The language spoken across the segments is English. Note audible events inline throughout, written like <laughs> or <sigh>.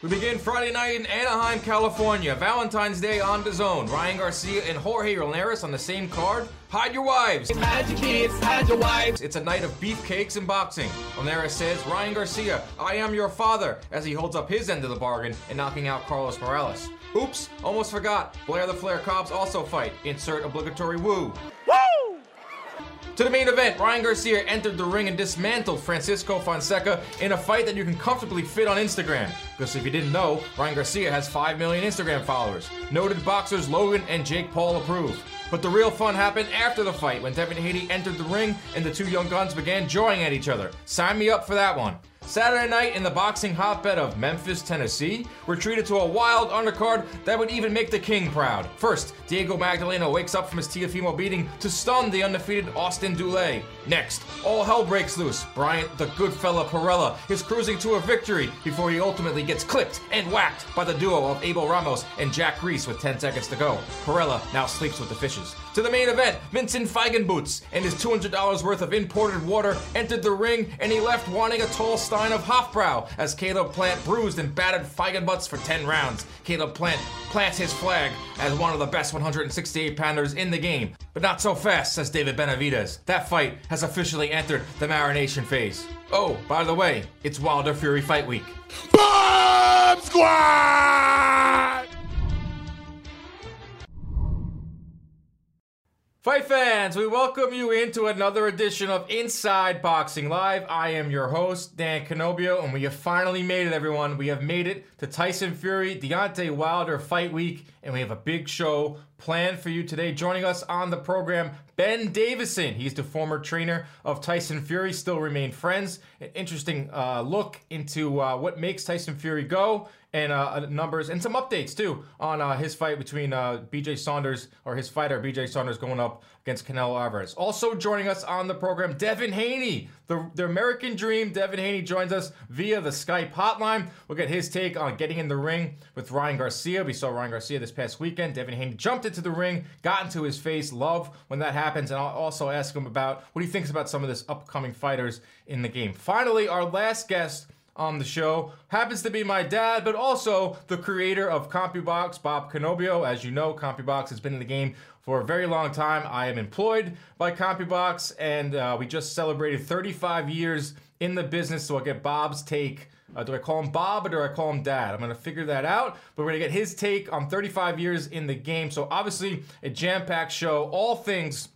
We begin Friday night in Anaheim, California. Valentine's Day on the zone. Ryan Garcia and Jorge Linares on the same card. Hide your wives. Hide your kids, hide your wives. It's a night of beefcakes and boxing. Linares says, Ryan Garcia, I am your father, as he holds up his end of the bargain and knocking out Carlos Morales. Oops, almost forgot. Blair the Flair Cobbs also fight. Insert obligatory woo. woo. To the main event, Ryan Garcia entered the ring and dismantled Francisco Fonseca in a fight that you can comfortably fit on Instagram. Because if you didn't know, Ryan Garcia has 5 million Instagram followers. Noted boxers Logan and Jake Paul approve. But the real fun happened after the fight when Devin Haney entered the ring and the two young guns began jawing at each other. Sign me up for that one. Saturday night in the boxing hotbed of Memphis, Tennessee, we're treated to a wild undercard that would even make the king proud. First, Diego Magdaleno wakes up from his Teofimo beating to stun the undefeated Austin Dulay. Next, all hell breaks loose. Bryant the good fella Perrella is cruising to a victory before he ultimately gets clipped and whacked by the duo of Abel Ramos and Jack Reiss with 10 seconds to go. Perrella now sleeps with the fishes. To the main event, Vincent Feigenbutz and his $200 worth of imported water entered the ring and he left wanting a tall stein of Hofbrau as Caleb Plant bruised and battered Feigenbutz for 10 rounds. Caleb Plant plants his flag as one of the best 168 pounders in the game. But not so fast, says David Benavidez. That fight has officially entered the marination phase. Oh, by the way, it's Wilder Fury Fight Week. Bomb Squad! Fight fans, we welcome you into another edition of Inside Boxing Live. I am your host, Dan Canobbio, and we have finally made it, everyone. We have made it to Tyson Fury, Deontay Wilder Fight Week, and we have a big show planned for you today. Joining us on the program, Ben Davison. He's the former trainer of Tyson Fury, still remain friends. An interesting uh, look into uh, what makes Tyson Fury go and uh, numbers and some updates too on uh, his fight between uh, BJ Saunders or his fighter BJ Saunders going up against Canelo Alvarez. Also joining us on the program, Devin Haney, the, the American Dream. Devin Haney joins us via the Skype hotline. We'll get his take on getting in the ring with Ryan Garcia. We saw Ryan Garcia this past weekend. Devin Haney jumped into the ring, got into his face. Love when that happens, and I'll also ask him about what he thinks about some of this upcoming fighters in the game. Finally, our last guest on the show happens to be my dad, but also the creator of CompuBox, Bob Canobbio. As you know, CompuBox has been in the game for a very long time. I am employed by CompuBox, and uh, we just celebrated 35 years in the business. So I'll get Bob's take. Uh, do I call him Bob or do I call him Dad? I'm going to figure that out. But we're going to get his take on 35 years in the game. So obviously, a jam packed show, all things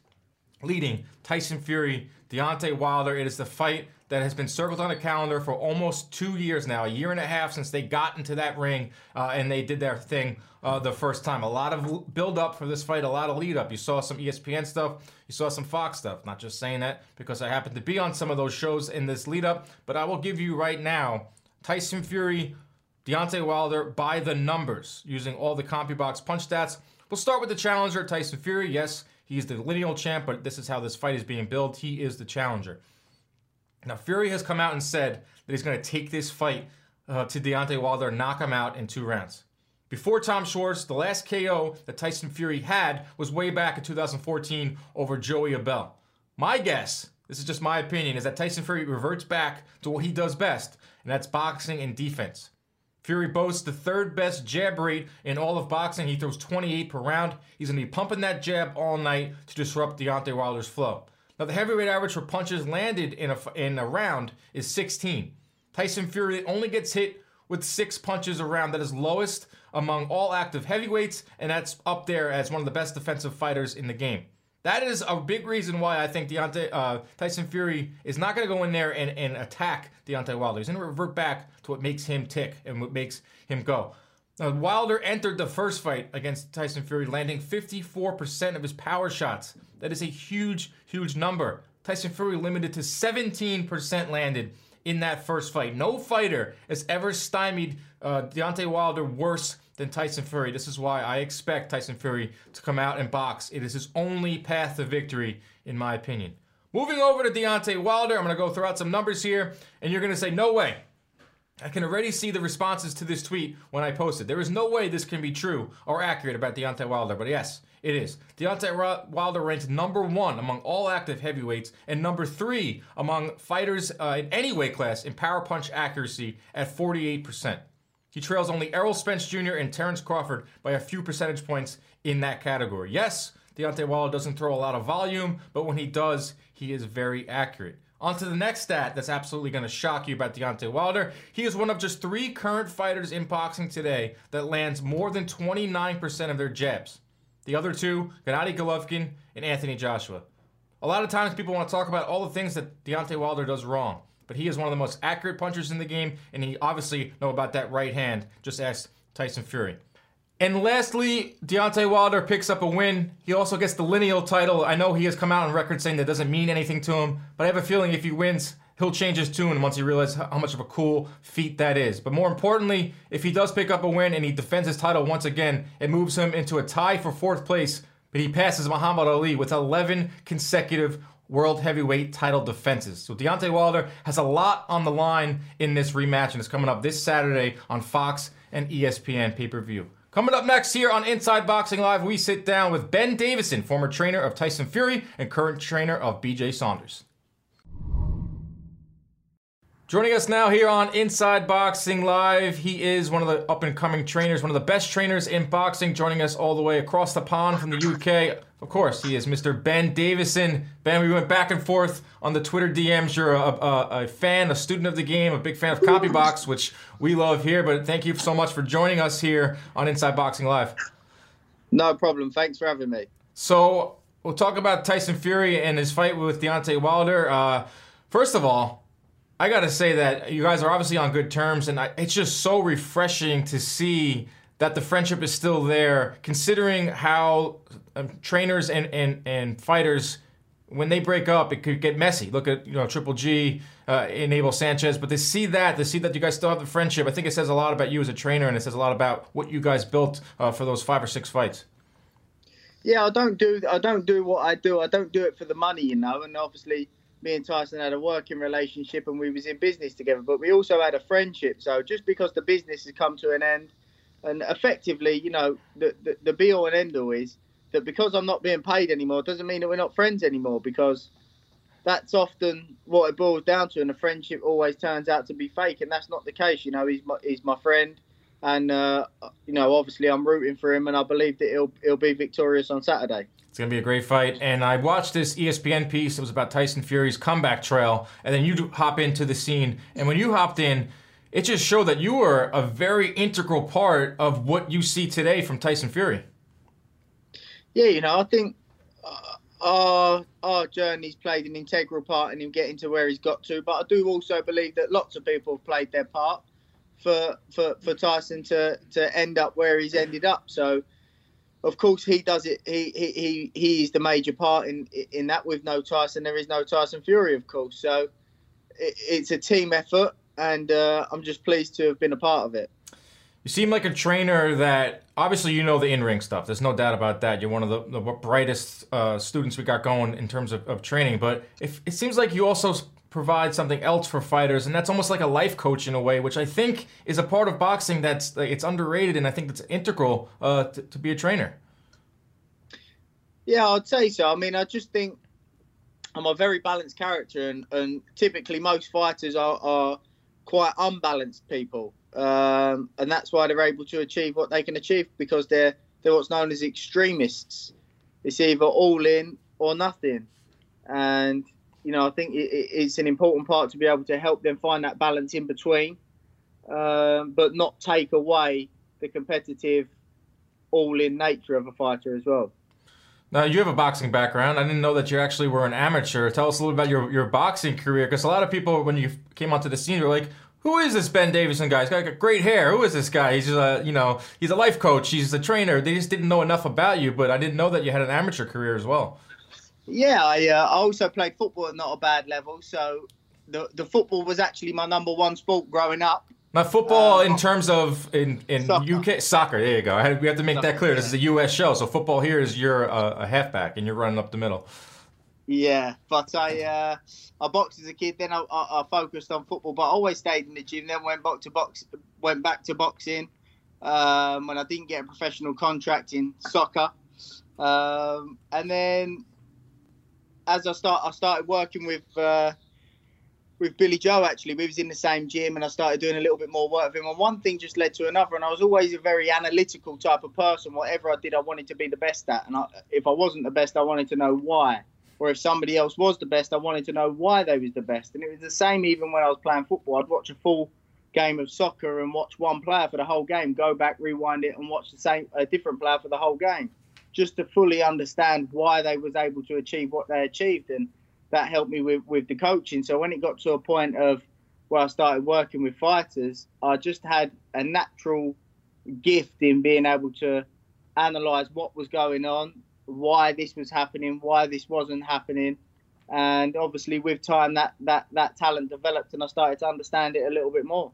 leading Tyson Fury, Deontay Wilder. It is the fight that has been circled on the calendar for almost two years now, a year and a half since they got into that ring uh, and they did their thing uh, the first time. A lot of build up for this fight, a lot of lead up. You saw some ESPN stuff, you saw some Fox stuff. Not just saying that because I happen to be on some of those shows in this lead up, but I will give you right now Tyson Fury, Deontay Wilder by the numbers using all the CompuBox punch stats. We'll start with the challenger, Tyson Fury. Yes, he's the lineal champ, but this is how this fight is being built. He is the challenger. Now, Fury has come out and said that he's going to take this fight uh, to Deontay Wilder knock him out in two rounds. Before Tom Schwarz, the last KO that Tyson Fury had was way back in 2014 over Joey Abell. My guess, this is just my opinion, is that Tyson Fury reverts back to what he does best, and that's boxing and defense. Fury boasts the third best jab rate in all of boxing. He throws 28 per round. He's going to be pumping that jab all night to disrupt Deontay Wilder's flow. Now, the heavyweight average for punches landed in a, in a round is 16. Tyson Fury only gets hit with six punches a round. That is lowest among all active heavyweights, and that's up there as one of the best defensive fighters in the game. That is a big reason why I think Deontay, uh, Tyson Fury is not going to go in there and, and attack Deontay Wilder. He's going to revert back to what makes him tick and what makes him go. Now, Wilder entered the first fight against Tyson Fury, landing 54% of his power shots. That is a huge, huge number. Tyson Fury limited to 17% landed in that first fight. No fighter has ever stymied uh, Deontay Wilder worse than Tyson Fury. This is why I expect Tyson Fury to come out and box. It is his only path to victory, in my opinion. Moving over to Deontay Wilder, I'm going to go throw out some numbers here, and you're going to say, no way. I can already see the responses to this tweet when I posted. There is no way this can be true or accurate about Deontay Wilder, but yes, it is. Deontay Wilder ranks number one among all active heavyweights and number three among fighters uh, in any weight class in power punch accuracy at 48%. He trails only Errol Spence Jr. and Terence Crawford by a few percentage points in that category. Yes, Deontay Wilder doesn't throw a lot of volume, but when he does, he is very accurate. On to the next stat that's absolutely going to shock you about Deontay Wilder. He is one of just three current fighters in boxing today that lands more than 29% of their jabs. The other two, Gennady Golovkin and Anthony Joshua. A lot of times people want to talk about all the things that Deontay Wilder does wrong, but he is one of the most accurate punchers in the game, and he obviously know about that right hand. Just ask Tyson Fury. And lastly, Deontay Wilder picks up a win. He also gets the lineal title. I know he has come out on record saying that doesn't mean anything to him, but I have a feeling if he wins, he'll change his tune once he realizes how much of a cool feat that is. But more importantly, if he does pick up a win and he defends his title once again, it moves him into a tie for fourth place, but he passes Muhammad Ali with 11 consecutive world heavyweight title defenses. So Deontay Wilder has a lot on the line in this rematch, and it's coming up this Saturday on Fox and ESPN pay per view. Coming up next here on Inside Boxing Live, we sit down with Ben Davison, former trainer of Tyson Fury and current trainer of BJ Saunders. Joining us now here on Inside Boxing Live, he is one of the up and coming trainers, one of the best trainers in boxing, joining us all the way across the pond from the UK. Of course, he is Mr. Ben Davison. Ben, we went back and forth on the Twitter DMs. You're a, a, a fan, a student of the game, a big fan of CompuBox, which we love here. But thank you so much for joining us here on Inside Boxing Live. No problem. Thanks for having me. So we'll talk about Tyson Fury and his fight with Deontay Wilder. Uh, first of all, I got to say that you guys are obviously on good terms, and I, it's just so refreshing to see that the friendship is still there, considering how um, trainers and, and, and fighters, when they break up, it could get messy. Look at you know Triple G, uh, Abel Sanchez, but to see that, to see that you guys still have the friendship, I think it says a lot about you as a trainer, and it says a lot about what you guys built uh, for those five or six fights. Yeah, I don't do I don't do what I do. I don't do it for the money, you know. And obviously, me and Tyson had a working relationship, and we was in business together. But we also had a friendship. So just because the business has come to an end and effectively, you know, the, the, the be all and end all is that because I'm not being paid anymore doesn't mean that we're not friends anymore because that's often what it boils down to, and a friendship always turns out to be fake, and that's not the case. You know, he's my, he's my friend, and uh, you know, obviously, I'm rooting for him, and I believe that he'll he'll be victorious on Saturday. It's gonna be a great fight, and I watched this ESPN piece. It was about Tyson Fury's comeback trail, and then you hop into the scene, and when you hopped in it just showed that you were a very integral part of what you see today from Tyson Fury. Yeah, you know, I think uh, our our journey's played an integral part in him getting to where he's got to. But I do also believe that lots of people have played their part for for, for Tyson to, to end up where he's ended up. So, of course, he does it. He he he he is the major part in in that. With no Tyson, there is no Tyson Fury, of course. So, it, it's a team effort and uh, I'm just pleased to have been a part of it. You seem like a trainer that obviously you know the in ring stuff. There's no doubt about that. You're one of the, the brightest uh, students we got going in terms of, of training. But if, it seems like you also provide something else for fighters, and that's almost like a life coach in a way, which I think is a part of boxing that's it's underrated, and I think it's integral uh, to, to be a trainer. Yeah, I'd say so. I mean, I just think I'm a very balanced character, and, and typically most fighters are, are quite unbalanced people, um, and that's why they're able to achieve what they can achieve because they're they're what's known as extremists. It's either all in or nothing, and you know I think it, it's an important part to be able to help them find that balance in between, um, but not take away the competitive, all-in nature of a fighter as well. Now you have a boxing background. I didn't know that you actually were an amateur. Tell us a little about your, your boxing career, because a lot of people, when you came onto the scene, were like, "Who is this Ben Davison guy? He's got great hair. Who is this guy? He's a you know he's a life coach. He's a trainer. They just didn't know enough about you. But I didn't know that you had an amateur career as well. Yeah, I, uh, I also played football at not a bad level. So the the football was actually my number one sport growing up. My football uh, in terms of in, in soccer. UK soccer. There you go. Had, we have to make that clear. This is a U.S. show, so football here is you're a, a, halfback and you're running up the middle. Yeah, but I uh, I boxed as a kid. Then I, I, I, focused on football, but I always stayed in the gym. Then went back to box, went back to boxing um, when I didn't get a professional contract in soccer. Um, and then as I start, I started working with uh, with Billy Joe. Actually, we was in the same gym, and I started doing a little bit more work with him. And one thing just led to another. And I was always a very analytical type of person. Whatever I did, I wanted to be the best at. And I, if I wasn't the best, I wanted to know why. Or if somebody else was the best, I wanted to know why they was the best. And it was the same even when I was playing football. I'd watch a full game of soccer and watch one player for the whole game, go back, rewind it, and watch the same a different player for the whole game, just to fully understand why they was able to achieve what they achieved, and that helped me with with the coaching. So when it got to a point of where I started working with fighters, I just had a natural gift in being able to analyze what was going on, why this was happening, why this wasn't happening and obviously with time that that that talent developed and I started to understand it a little bit more.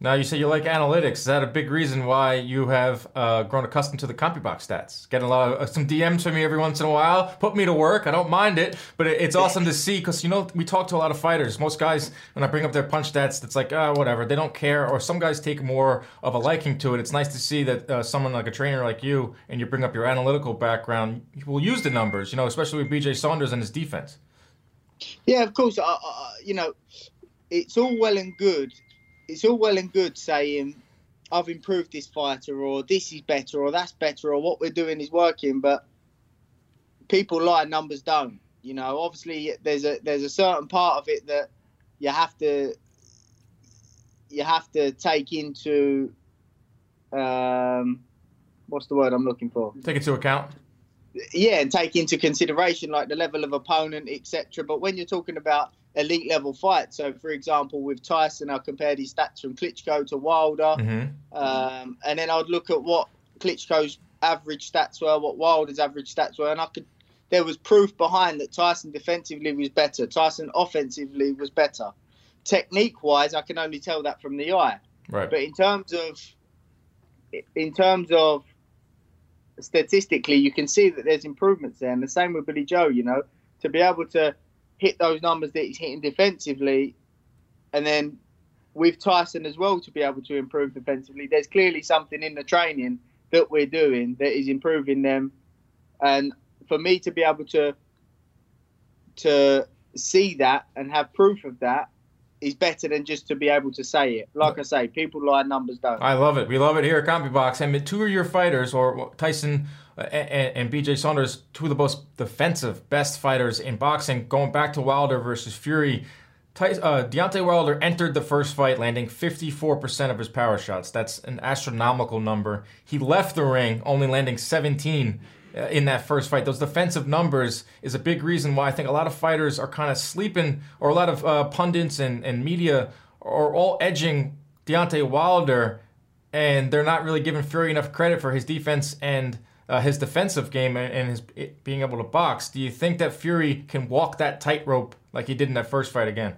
Now you say you like analytics. Is that a big reason why you have uh, grown accustomed to the CompuBox stats? Getting a lot of uh, some DMs from me every once in a while. Put me to work. I don't mind it, but it, it's awesome to see because you know we talk to a lot of fighters. Most guys, when I bring up their punch stats, it's like oh, whatever. They don't care, or some guys take more of a liking to it. It's nice to see that uh, someone like a trainer like you and you bring up your analytical background will use the numbers. You know, especially with BJ Saunders and his defense. Yeah, of course. you know, it's all well and good it's all well and good saying I've improved this fighter or this is better or that's better or what we're doing is working, but people lie, numbers don't. You know, obviously there's a there's a certain part of it that you have to you have to take into um, what's the word I'm looking for? Take into account. Yeah, and take into consideration like the level of opponent, etc. But when you're talking about elite level fight. So, for example, with Tyson, I compared his stats from Klitschko to Wilder, mm-hmm. um, and then I'd look at what Klitschko's average stats were, what Wilder's average stats were, and I could. There was proof behind that Tyson defensively was better. Tyson offensively was better. Technique wise, I can only tell that from the eye. Right. But in terms of, in terms of statistically, you can see that there's improvements there. And the same with Billy Joe. You know, to be able to hit those numbers that he's hitting defensively, and then with Tyson as well to be able to improve defensively. There's clearly something in the training that we're doing that is improving them, and for me to be able to to see that and have proof of that is better than just to be able to say it. Like I say, people lie, numbers don't. I love it. We love it here at CompuBox. And two of your fighters, or Tyson uh, and, and BJ Saunders, two of the most defensive, best fighters in boxing, going back to Wilder versus Fury. Uh, Deontay Wilder entered the first fight landing 54% of his power shots. That's an astronomical number. He left the ring only landing 17 uh, in that first fight. Those defensive numbers is a big reason why I think a lot of fighters are kind of sleeping, or a lot of uh, pundits and, and media are all edging Deontay Wilder, and they're not really giving Fury enough credit for his defense and uh, his defensive game and his being able to box. Do you think that Fury can walk that tightrope like he did in that first fight again?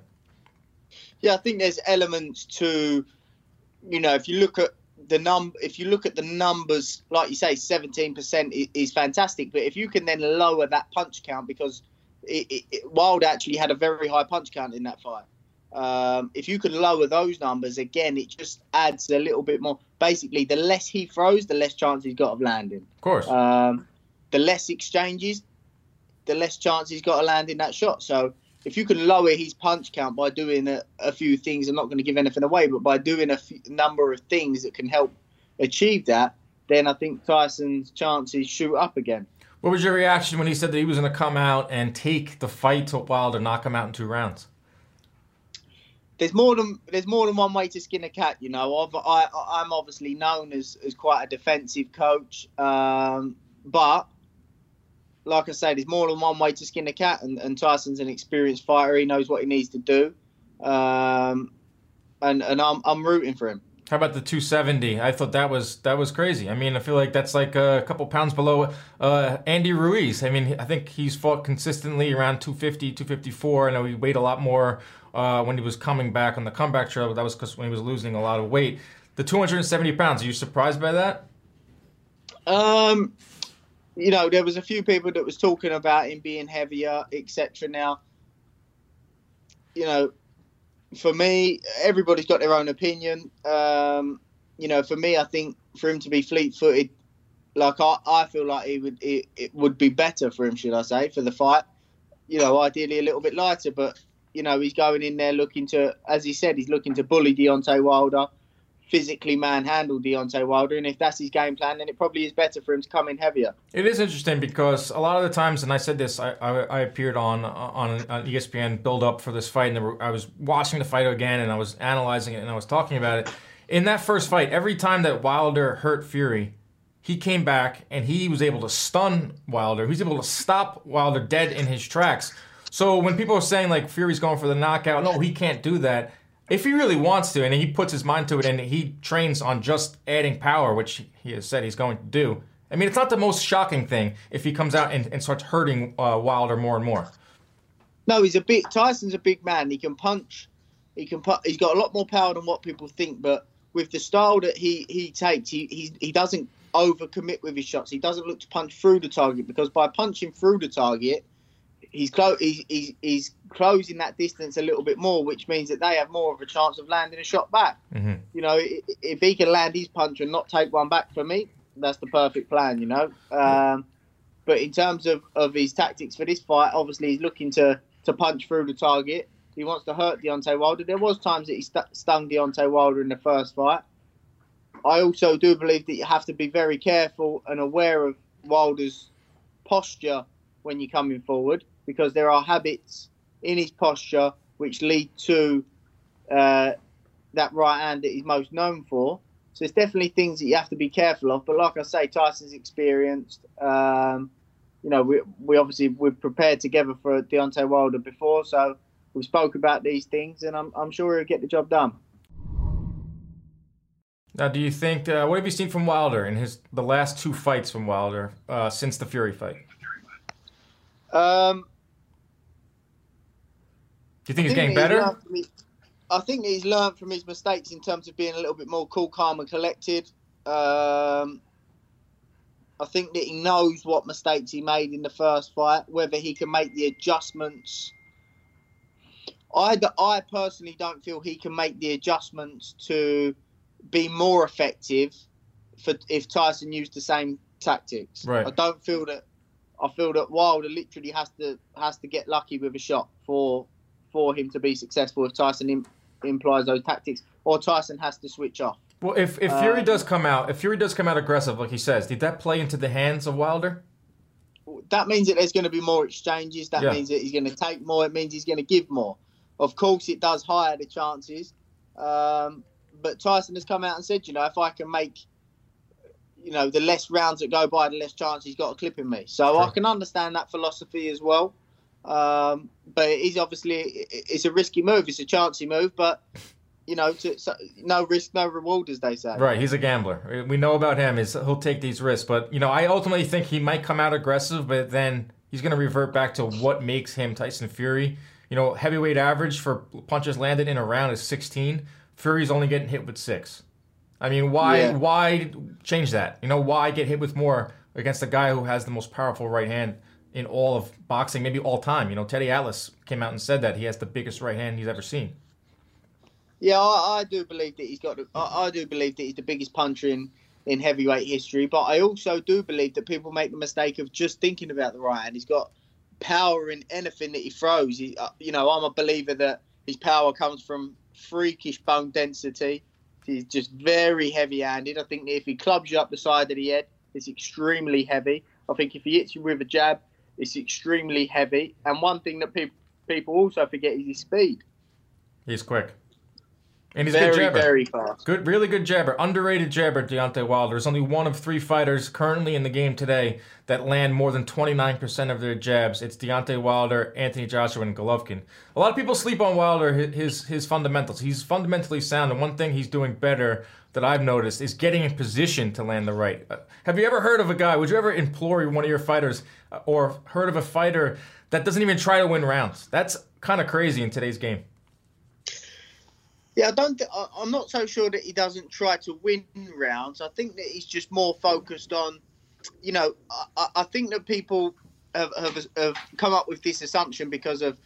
Yeah, I think there's elements to, you know, if you look at the num, if you look at the numbers, like you say, 17% is fantastic. But if you can then lower that punch count, because it, it, it, Wild actually had a very high punch count in that fight. Um, if you could lower those numbers again, it just adds a little bit more. Basically, the less he throws, the less chance he's got of landing. Of course. Um, the less exchanges, the less chance he's got of landing that shot. So if you can lower his punch count by doing a, a few things, I'm not going to give anything away, but by doing a few, number of things that can help achieve that, then I think Tyson's chances shoot up again. What was your reaction when he said that he was going to come out and take the fight to Wilder, knock him out in two rounds? there's more than there's more than one way to skin a cat. You know, I've, I I'm obviously known as as quite a defensive coach, um, but like I said, there's more than one way to skin a cat, and, and Tyson's an experienced fighter. He knows what he needs to do, um, and and I'm I'm rooting for him. How about the 270? I thought that was that was crazy. I mean, I feel like that's like a couple pounds below uh, Andy Ruiz. I mean, I think he's fought consistently around 250, 254. I know he weighed a lot more uh, when he was coming back on the comeback trail. But that was because when he was losing a lot of weight. The 270 pounds. Are you surprised by that? Um, you know, there was a few people that was talking about him being heavier, etc. Now, you know, for me, everybody's got their own opinion. Um, you know, for me, I think for him to be fleet-footed, like I, I feel like he would, it, it would be better for him, should I say, for the fight. You know, ideally a little bit lighter, but you know, he's going in there looking to, as he said, he's looking to bully Deontay Wilder physically manhandle Deontay Wilder, and if that's his game plan, then it probably is better for him to come in heavier. It is interesting because a lot of the times, and I said this, I, I, I appeared on, on ESPN build up for this fight, and I was watching the fight again, and I was analyzing it, and I was talking about it. In that first fight, every time that Wilder hurt Fury, he came back and he was able to stun Wilder. He was able to stop Wilder dead in his tracks. So when people are saying like Fury's going for the knockout, no, he can't do that if he really wants to and he puts his mind to it and he trains on just adding power, which he has said he's going to do, I mean, it's not the most shocking thing if he comes out and, and starts hurting uh, Wilder more and more. No, he's a big. Tyson's a big man. He can punch. He can put. He's got a lot more power than what people think. But with the style that he he takes, he he, he doesn't overcommit with his shots. He doesn't look to punch through the target because by punching through the target, he's, clo- he's, he's, he's closing that distance a little bit more, which means that they have more of a chance of landing a shot back. Mm-hmm. You know, if he can land his punch and not take one back for me, that's the perfect plan. You know, um, but in terms of, of his tactics for this fight, obviously he's looking to to punch through the target. He wants to hurt Deontay Wilder. There was times that he st- stung Deontay Wilder in the first fight. I also do believe that you have to be very careful and aware of Wilder's posture when you're coming forward because there are habits in his posture which lead to uh, that right hand that he's most known for. So it's definitely things that you have to be careful of. But like I say, Tyson's experienced. Um, you know, we, we obviously we've prepared together for Deontay Wilder before, so we spoke about these things, and I'm, I'm sure he'll get the job done. Now, do you think uh, what have you seen from Wilder in his the last two fights from Wilder uh, since the Fury fight? Um, you think I he's getting he's better? his- I think he's learned from his mistakes in terms of being a little bit more cool, calm, and collected. Um, I think that he knows what mistakes he made in the first fight, whether he can make the adjustments. i personally don't feel he can make the adjustments to be more effective for if Tyson used the same tactics. Right. I don't feel that. I feel that Wilder literally has to has to get lucky with a shot for for him to be successful if Tyson im- implies those tactics, or Tyson has to switch off. Well, if if Fury Uh, does come out, if Fury does come out aggressive, like he says, did that play into the hands of Wilder? That means that there's going to be more exchanges. That Yeah. means that he's going to take more. It means he's going to give more. Of course, it does higher the chances. Um, but Tyson has come out and said, you know, if I can make, you know, the less rounds that go by, the less chance he's got of clipping me. So I can understand that philosophy as well. Um, but he's obviously it's a risky move. It's a chancy move, but you know, to, so, no risk, no reward, as they say. Right, he's a gambler. We know about him is he'll take these risks, but you know, I ultimately think he might come out aggressive, but then he's going to revert back to what makes him Tyson Fury. You know, heavyweight average for punches landed in a round is 16. Fury's only getting hit with 6. I mean, why Yeah. why change that? You know, why get hit with more against a guy who has the most powerful right hand in all of boxing, maybe all time? You know, Teddy Atlas came out and said that he has the biggest right hand he's ever seen. Yeah, I, I do believe that he's got. The, I, I do believe that he's the biggest puncher in, in heavyweight history. But I also do believe that people make the mistake of just thinking about the right hand. He's got power in anything that he throws. He, uh, you know, I'm a believer that his power comes from freakish bone density. He's just very heavy-handed. I think if he clubs you up the side of the head, it's extremely heavy. I think if he hits you with a jab, it's extremely heavy. And one thing that people people also forget is his speed. He's quick. And he's a good jabber. very fast. Good, really good jabber. Underrated jabber, Deontay Wilder. There's only one of three fighters currently in the game today that land more than 29% of their jabs. It's Deontay Wilder, Anthony Joshua, and Golovkin. A lot of people sleep on Wilder, his, his fundamentals. He's fundamentally sound, and one thing he's doing better that I've noticed is getting in position to land the right. Uh, have you ever heard of a guy, would you ever implore one of your fighters, uh, or heard of a fighter that doesn't even try to win rounds? That's kind of crazy in today's game. Yeah, I don't. Th- I'm not so sure that he doesn't try to win rounds. I think that he's just more focused on you know, I, I think that people have, have, have come up with this assumption because of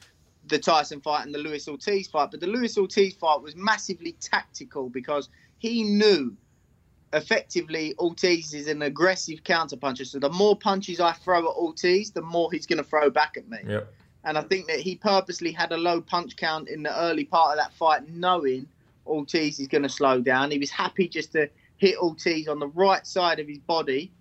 the Tyson fight and the Luis Ortiz fight. But the Luis Ortiz fight was massively tactical because he knew effectively Ortiz is an aggressive counterpuncher. So the more punches I throw at Ortiz, the more he's going to throw back at me. Yep. And I think that he purposely had a low punch count in the early part of that fight, knowing Ortiz is going to slow down. He was happy just to hit Ortiz on the right side of his body,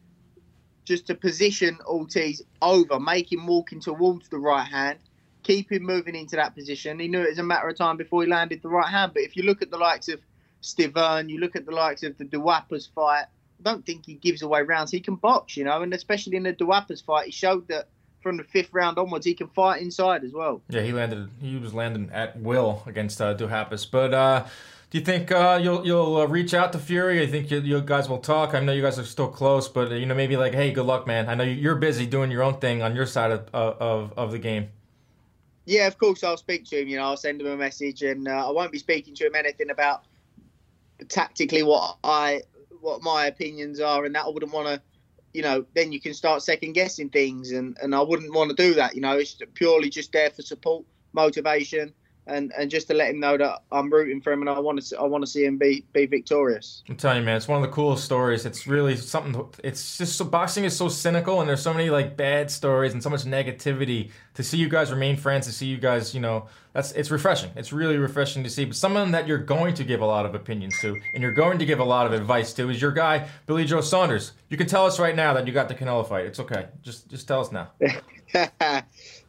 just to position Ortiz over, make him walking towards the right hand, keep him moving into that position. He knew it was a matter of time before he landed the right hand. But if you look at the likes of Stiverne, you look at the likes of the Duhaupas fight, I don't think he gives away rounds. He can box, you know, and especially in the Duhaupas fight, he showed that from the fifth round onwards, he can fight inside as well. Yeah, he landed. He was landing at will against uh, Duhaupas. But uh, do you think uh, you'll you'll uh, reach out to Fury? I think you, you, guys will talk. I know you guys are still close, but uh, you know maybe like, hey, good luck, man. I know you're busy doing your own thing on your side of of, of the game. Yeah, of course I'll speak to him. You know, I'll send him a message, and uh, I won't be speaking to him anything about tactically what I what my opinions are, and that I wouldn't want to you know, then you can start second guessing things, and, and I wouldn't want to do that. You know, it's purely just there for support, motivation, and, and just to let him know that I'm rooting for him, and I want to I want to see him be be victorious. I'm telling you, man, it's one of the coolest stories. It's really something. It's just so boxing is so cynical, and there's so many like bad stories and so much negativity. To see you guys remain friends, to see you guys, you know, that's it's refreshing. It's really refreshing to see. But someone that you're going to give a lot of opinions to, and you're going to give a lot of advice to, is your guy Billy Joe Saunders. You can tell us right now that you got the Canelo fight. It's okay. Just just tell us now. <laughs>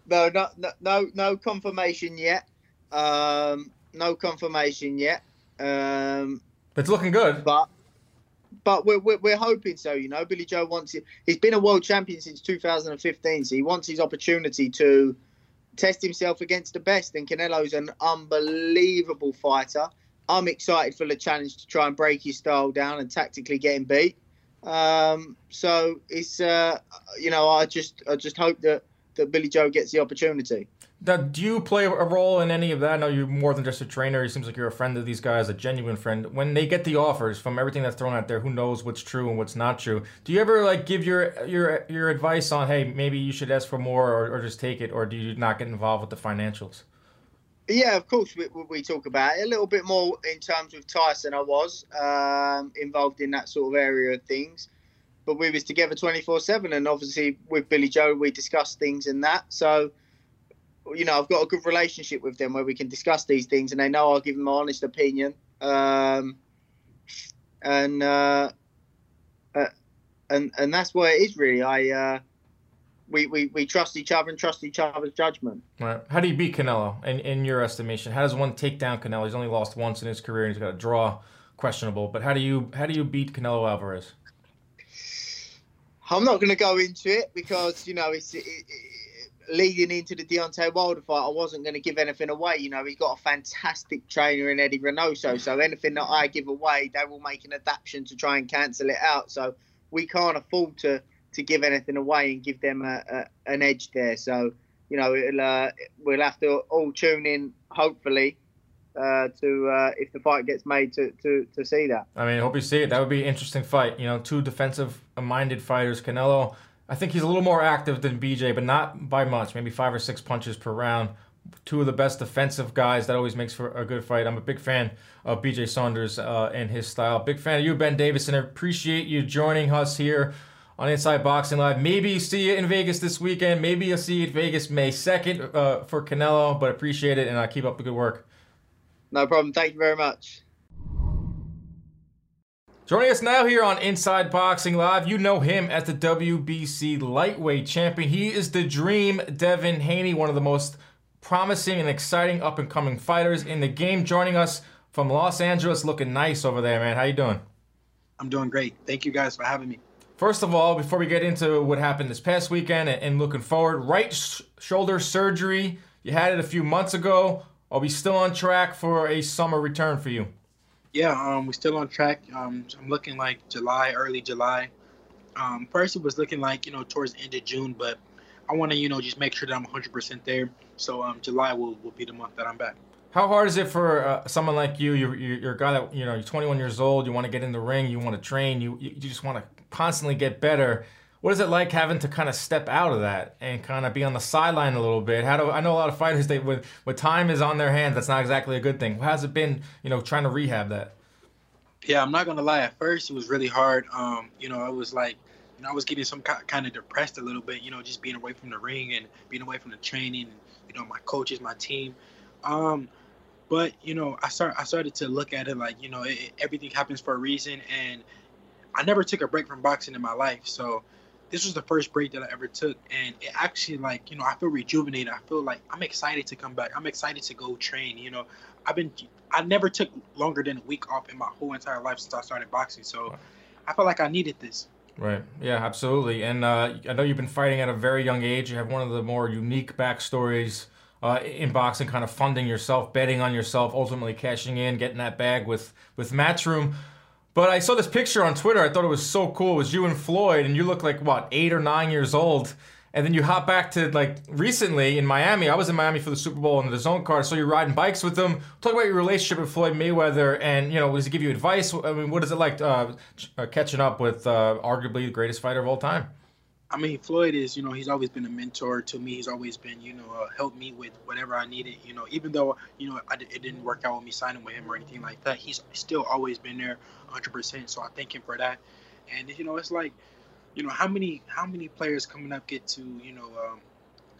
no, no, no, no confirmation yet. Um, no confirmation yet. Um, it's looking good. But but we're, we're, we're, hoping so. You know, Billy Joe wants it. He's been a world champion since 2015, so he wants his opportunity to test himself against the best. And Canelo's an unbelievable fighter. I'm excited for the challenge to try and break his style down and tactically get him beat. Um, so it's uh, you know I just I just hope that that Billy Joe gets the opportunity. Now, do you play a role in any of that? I know you're more than just a trainer. It seems like you're a friend of these guys, a genuine friend. When they get the offers from everything that's thrown out there, who knows what's true and what's not true? Do you ever like give your your your advice on, hey, maybe you should ask for more or, or just take it, or do you not get involved with the financials? Yeah, of course we, we talk about it a little bit more in terms of Tyson. I was um, involved in that sort of area of things, but we was together twenty four seven, and obviously with Billy Joe we discussed things and that. So you know, I've got a good relationship with them where we can discuss these things, and they know I'll give them my honest opinion. Um, and uh, uh, and and that's where it is really. I uh, we, we we trust each other and trust each other's judgment. Right. How do you beat Canelo in, in your estimation? How does one take down Canelo? He's only lost once in his career, and he's got a draw, questionable. But how do you how do you beat Canelo Alvarez? I'm not going to go into it because you know it's. It, it, leading into the Deontay Wilder fight, I wasn't going to give anything away. You know, he's got a fantastic trainer in Eddie Reynoso, so anything that I give away, they will make an adaptation to try and cancel it out. So we can't afford to to give anything away and give them a, a an edge there. So you know, uh, we'll have to all tune in, hopefully, uh, to uh, if the fight gets made to, to, to see that. I mean, hope you see it. That would be an interesting fight. You know, two defensive-minded fighters. Canelo I think he's a little more active than BJ, but not by much. Maybe five or six punches per round. Two of the best defensive guys. That always makes for a good fight. I'm a big fan of BJ Saunders uh, and his style. Big fan of you, Ben Davison. Appreciate you joining us here on Inside Boxing Live. Maybe see you in Vegas this weekend. Maybe you'll see in Vegas May 2nd uh, for Canelo, but appreciate it and I uh, keep up the good work. No problem. Thank you very much. Joining us now here on Inside Boxing Live, you know him as the WBC lightweight champion. He is the dream Devin Haney, one of the most promising and exciting up and coming fighters in the game. Joining us from Los Angeles, looking nice over there, man. How you doing? I'm doing great. Thank you guys for having me. First of all, before we get into what happened this past weekend and, looking forward, right sh- shoulder surgery. You had it a few months ago. Are we still on track for a summer return for you? Yeah, um, we're still on track. Um, I'm looking like July, early July. Um, first, it was looking like you know towards the end of June, but I want to you know just make sure that I'm 100% there. So um, July will, will be the month that I'm back. How hard is it for uh, someone like you? You're, you're a guy that you know you're 21 years old. You want to get in the ring. You want to train. You you just want to constantly get better. What is it like having to kind of step out of that and kind of be on the sideline a little bit? How do I know a lot of fighters they when when time is on their hands, that's not exactly a good thing. How's it been, you know, trying to rehab that? Yeah, I'm not gonna lie. At first, it was really hard. Um, you know, I was like, you know, I was getting some kind of depressed a little bit. You know, just being away from the ring and being away from the training and you know my coaches, my team. Um, but you know, I start I started to look at it like you know it, everything happens for a reason, and I never took a break from boxing in my life. So this was the first break that I ever took, and it actually like you know I feel rejuvenated. I feel like I'm excited to come back. I'm excited to go train. You know, I've been I never took longer than a week off in my whole entire life since I started boxing. So I felt like I needed this. Right. Yeah, absolutely. And uh, I know you've been fighting at a very young age. You have one of the more unique backstories uh, in boxing, kind of funding yourself, betting on yourself, ultimately cashing in, getting that bag with with Matchroom. But I saw this picture on Twitter. I thought it was so cool. It was you and Floyd, and you look like what eight or nine years old. And then you hop back to like recently in Miami. I was in Miami for the Super Bowl and the Zone car, so you're riding bikes with them. Talk about your relationship with Floyd Mayweather, and you know, does he give you advice? I mean, what is it like uh, uh, catching up with uh, arguably the greatest fighter of all time? I mean, Floyd is, you know, he's always been a mentor to me. He's always been, you know, uh, helped me with whatever I needed. You know, even though, you know, I, it didn't work out with me signing with him or anything like that, he's still always been there 100%. So I thank him for that. And, you know, it's like, you know, how many how many players coming up get to, you know, um,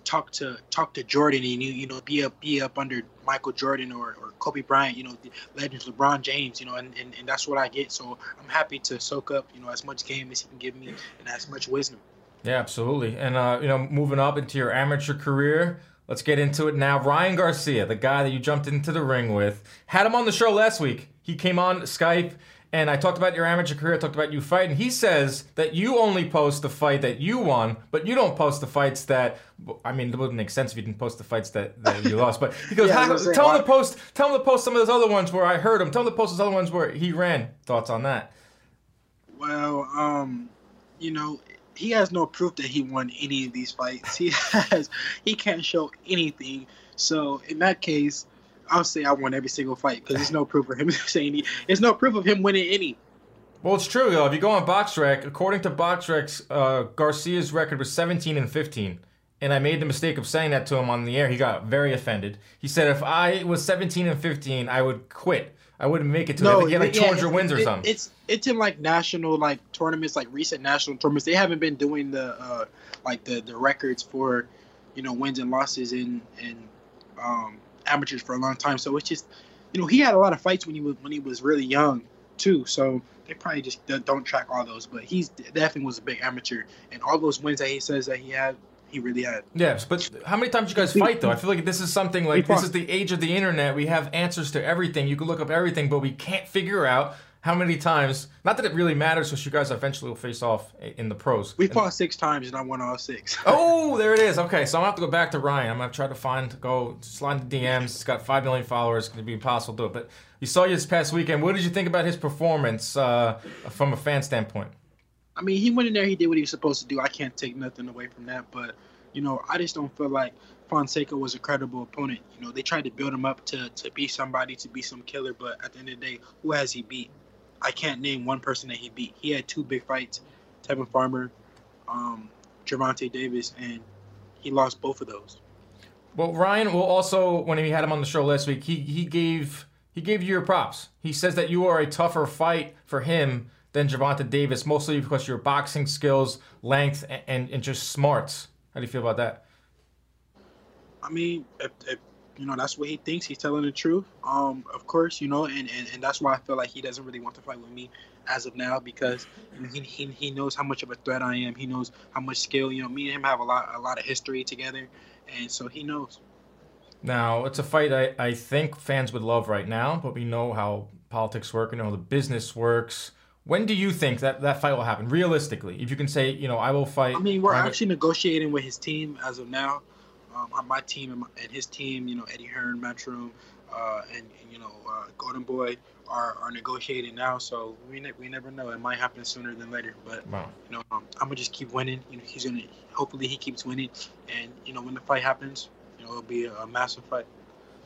talk to talk to Jordan and you you know be up be up under Michael Jordan or, or Kobe Bryant, you know, legends LeBron James, you know, and, and, and that's what I get. So I'm happy to soak up, you know, as much game as he can give me and as much wisdom. Yeah, absolutely. And uh, you know, moving up into your amateur career, let's get into it now. Ryan Garcia, the guy that you jumped into the ring with, had him on the show last week. He came on Skype and I talked about your amateur career, I talked about you fighting. He says that you only post the fight that you won, but you don't post the fights that I mean, it wouldn't make sense if you didn't post the fights that, that you lost. But he goes, yeah, tell him to post tell him to post some of those other ones where I heard him. Tell him to post those other ones where he ran. Thoughts on that? Well, um, you know, he has no proof that he won any of these fights. He <laughs> has he can't show anything. So in that case, I'll say I won every single fight because there's no <laughs> proof of him <laughs> saying he. There's no proof of him winning any. Well, it's true though. If you go on BoxRec, according to BoxRec, uh, Garcia's record was 17 and 15. And I made the mistake of saying that to him on the air. He got very offended. He said if I was 17 and 15, I would quit. I wouldn't make it to no, it. Had like 200 wins or something. It's it's in like national like tournaments, like recent national tournaments. They haven't been doing the uh, like the the records for you know wins and losses in in um, amateurs for a long time. So it's just you know he had a lot of fights when he was when he was really young too. So they probably just don't track all those. But he's definitely was a big amateur, and all those wins that he says that he had he really had. Yes, but how many times you guys fight though? I feel like this is something like this is the age of the internet. We have answers to everything. You can look up everything, but we can't figure out how many times. Not that it really matters, because you guys eventually will face off in the pros. We fought six times, and I won all six. <laughs> oh, there it is. Okay, so I'm gonna have to go back to Ryan. I'm gonna try to find, go slide the DMs. He's got five million followers. It's gonna be impossible to do it. But you saw you this past weekend. What did you think about his performance uh, from a fan standpoint? I mean, he went in there. He did what he was supposed to do. I can't take nothing away from that. But you know, I just don't feel like Fonseca was a credible opponent. You know, they tried to build him up to to be somebody, to be some killer. But at the end of the day, who has he beat? I can't name one person that he beat. He had two big fights, Tevin Farmer, um, Gervonta Davis, and he lost both of those. Well, Ryan will also, when he had him on the show last week, he he gave he gave you your props. He says that you are a tougher fight for him than Gervonta Davis, mostly because your boxing skills, length, and, and, and just smarts. How do you feel about that? I mean, if, if, you know that's what he thinks, he's telling the truth. Um, of course, you know, and, and, and that's why I feel like he doesn't really want to fight with me as of now because he, he he knows how much of a threat I am. He knows how much skill. You know, me and him have a lot a lot of history together, and so he knows. Now, it's a fight I, I think fans would love right now, but we know how politics work and how the business works. When do you think that that fight will happen? Realistically, if you can say, you know, I will fight. I mean, we're actually negotiating with his team as of now. Um, my team and, my, and, his team, you know, Eddie Hearn, Matchroom, uh, and, and, you know, uh, Golden Boy are, are negotiating now. So we ne- we never know. It might happen sooner than later. But wow. you know, um, I'm gonna just keep winning. You know, he's gonna hopefully he keeps winning, and you know, when the fight happens, you know, it'll be a, a massive fight.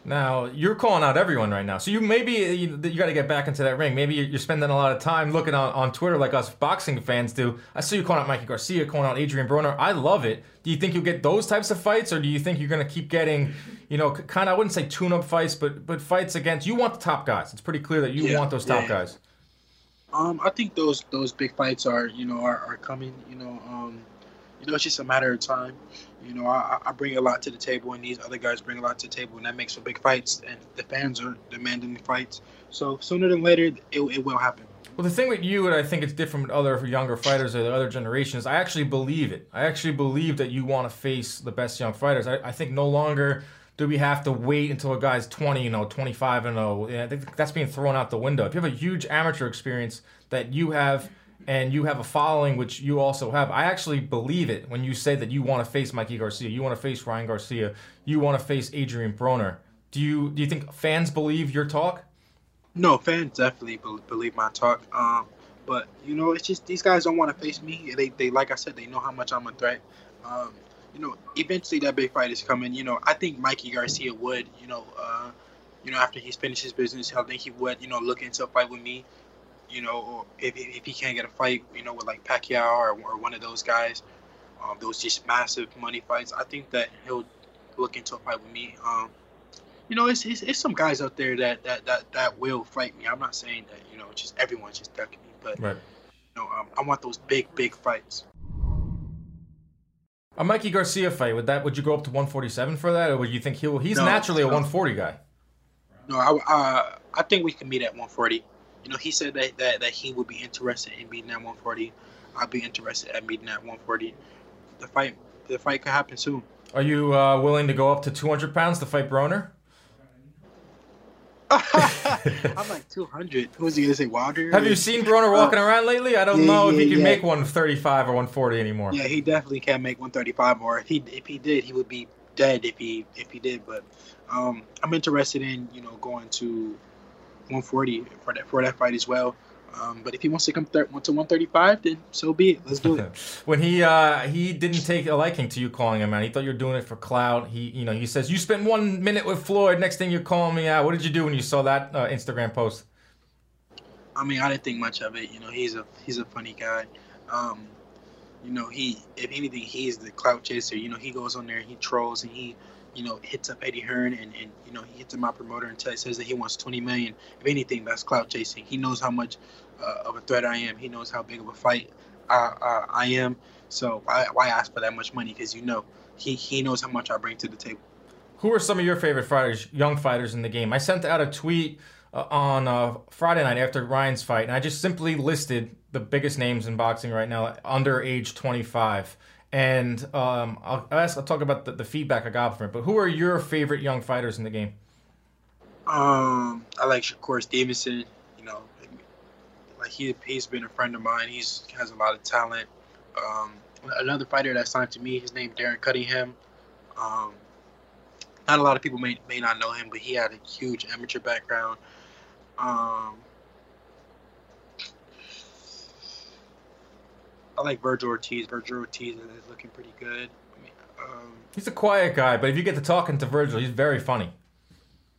Now you're calling out everyone right now, so you maybe you, you got to get back into that ring. Maybe you're spending a lot of time looking on, on Twitter like us boxing fans do. I see you calling out Mikey Garcia, calling out Adrian Broner. I love it. Do you think you'll get those types of fights, or do you think you're going to keep getting, you know, kind of I wouldn't say tune-up fights, but but fights against you want the top guys. It's pretty clear that you Yeah, want those top yeah. guys. Um, I think those those big fights are you know are, are coming. You know, um, you know it's just a matter of time. You know, I, I bring a lot to the table, and these other guys bring a lot to the table, and that makes for big fights. And the fans are demanding fights, so sooner than later, it, it will happen. Well, the thing with you, and I think it's different with other younger fighters or the other generations, I actually believe it. I actually believe that you want to face the best young fighters. I, I think no longer do we have to wait until a guy's 20, you know, 25 and 0. Yeah, I think that's being thrown out the window. If you have a huge amateur experience that you have and you have a following, which you also have, I actually believe it when you say that you want to face Mikey Garcia, you want to face Ryan Garcia, you want to face Adrien Broner. Do you do you think fans believe your talk? No, fans definitely be- believe my talk. Um, but you know, it's just these guys don't want to face me. They, they like I said, they know how much I'm a threat. Um, you know, eventually that big fight is coming. You know, I think Mikey Garcia would. You know, uh, you know, after he's finished his business, I think he would. You know, look into a fight with me. You know, or if, if he can't get a fight, you know, with like Pacquiao or, or one of those guys, um, those just massive money fights. I think that he'll look into a fight with me. Um, you know, it's, it's, it's some guys out there that, that, that, that will fight me. I'm not saying that, you know, just everyone's just ducking me, but, Right. you know, um, I want those big, big fights. A Mikey Garcia fight would that would you go up to 147 for that, or would you think he'll he's No, naturally a 140 guy? No, I, uh, I think we can meet at 140. You know, he said that, that, that he would be interested in meeting at 140. I'd be interested at meeting at 140. The fight, the fight could happen soon. Are you uh, willing to go up to 200 pounds to fight Broner? I'm like <laughs> 200. Who was he gonna say? Wilder? Have you seen Broner walking around lately? I don't yeah, know if he can yeah. make 135 or 140 anymore. Yeah, he definitely can't make 135. Or if he if he did, he would be dead if he if he did. But um, I'm interested in you know going to 140 for that for that fight as well. Um, but if he wants to come thir- to 135, then so be it. Let's do it. <laughs> When he uh, he didn't take a liking to you calling him out. He thought you were doing it for clout. He you know he says you spent one minute with Floyd. Next thing you're calling me out. What did you do when you saw that uh, Instagram post? I mean, I didn't think much of it. You know, he's a he's a funny guy. Um, you know, he if anything, he's the clout chaser. You know, he goes on there, he trolls, and he, you know, hits up Eddie Hearn, and, and you know, he hits up my promoter and says that he wants 20 million. If anything, that's clout chasing. He knows how much uh, of a threat I am. He knows how big of a fight I, I am. So why, why ask for that much money? Because you know, he he knows how much I bring to the table. Who are some of your favorite fighters, young fighters in the game? I sent out a tweet uh, on uh, Friday night after Ryan's fight, and I just simply listed the biggest names in boxing right now under age 25. And um, I'll, I'll, ask, I'll talk about the, the feedback I got from it. But who are your favorite young fighters in the game? Um, I like Shakur Stevenson. You know, like he he's been a friend of mine. He's has a lot of talent. Um, another fighter that signed to me, his name Darren Cunningham. Um, not a lot of people may may not know him, but he had a huge amateur background. Um, I like Vergil Ortiz. Vergil Ortiz is looking pretty good. I mean, um, He's a quiet guy, but if you get to talking to Vergil, he's very funny.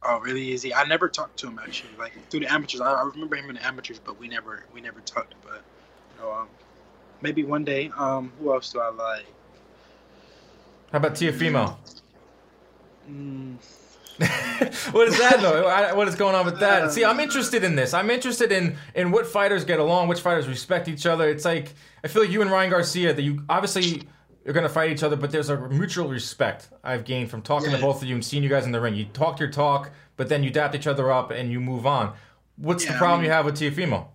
Oh, really easy. I never talked to him actually. Like through the amateurs, I, I remember him in the amateurs, but we never we never talked. But you know, um, maybe one day. Um, who else do I like? How about Teofimo? Mm, <laughs> what is that though? I- What is going on with that? Uh, See, I'm interested in this. I'm interested in in what fighters get along, which fighters respect each other. It's like I feel like you and Ryan Garcia that you obviously you're gonna fight each other, but there's a mutual respect I've gained from talking to both of you and seeing you guys in the ring. You talk your talk, but then you dap each other up and you move on. What's the Yeah, I problem mean- you have with Teofimo?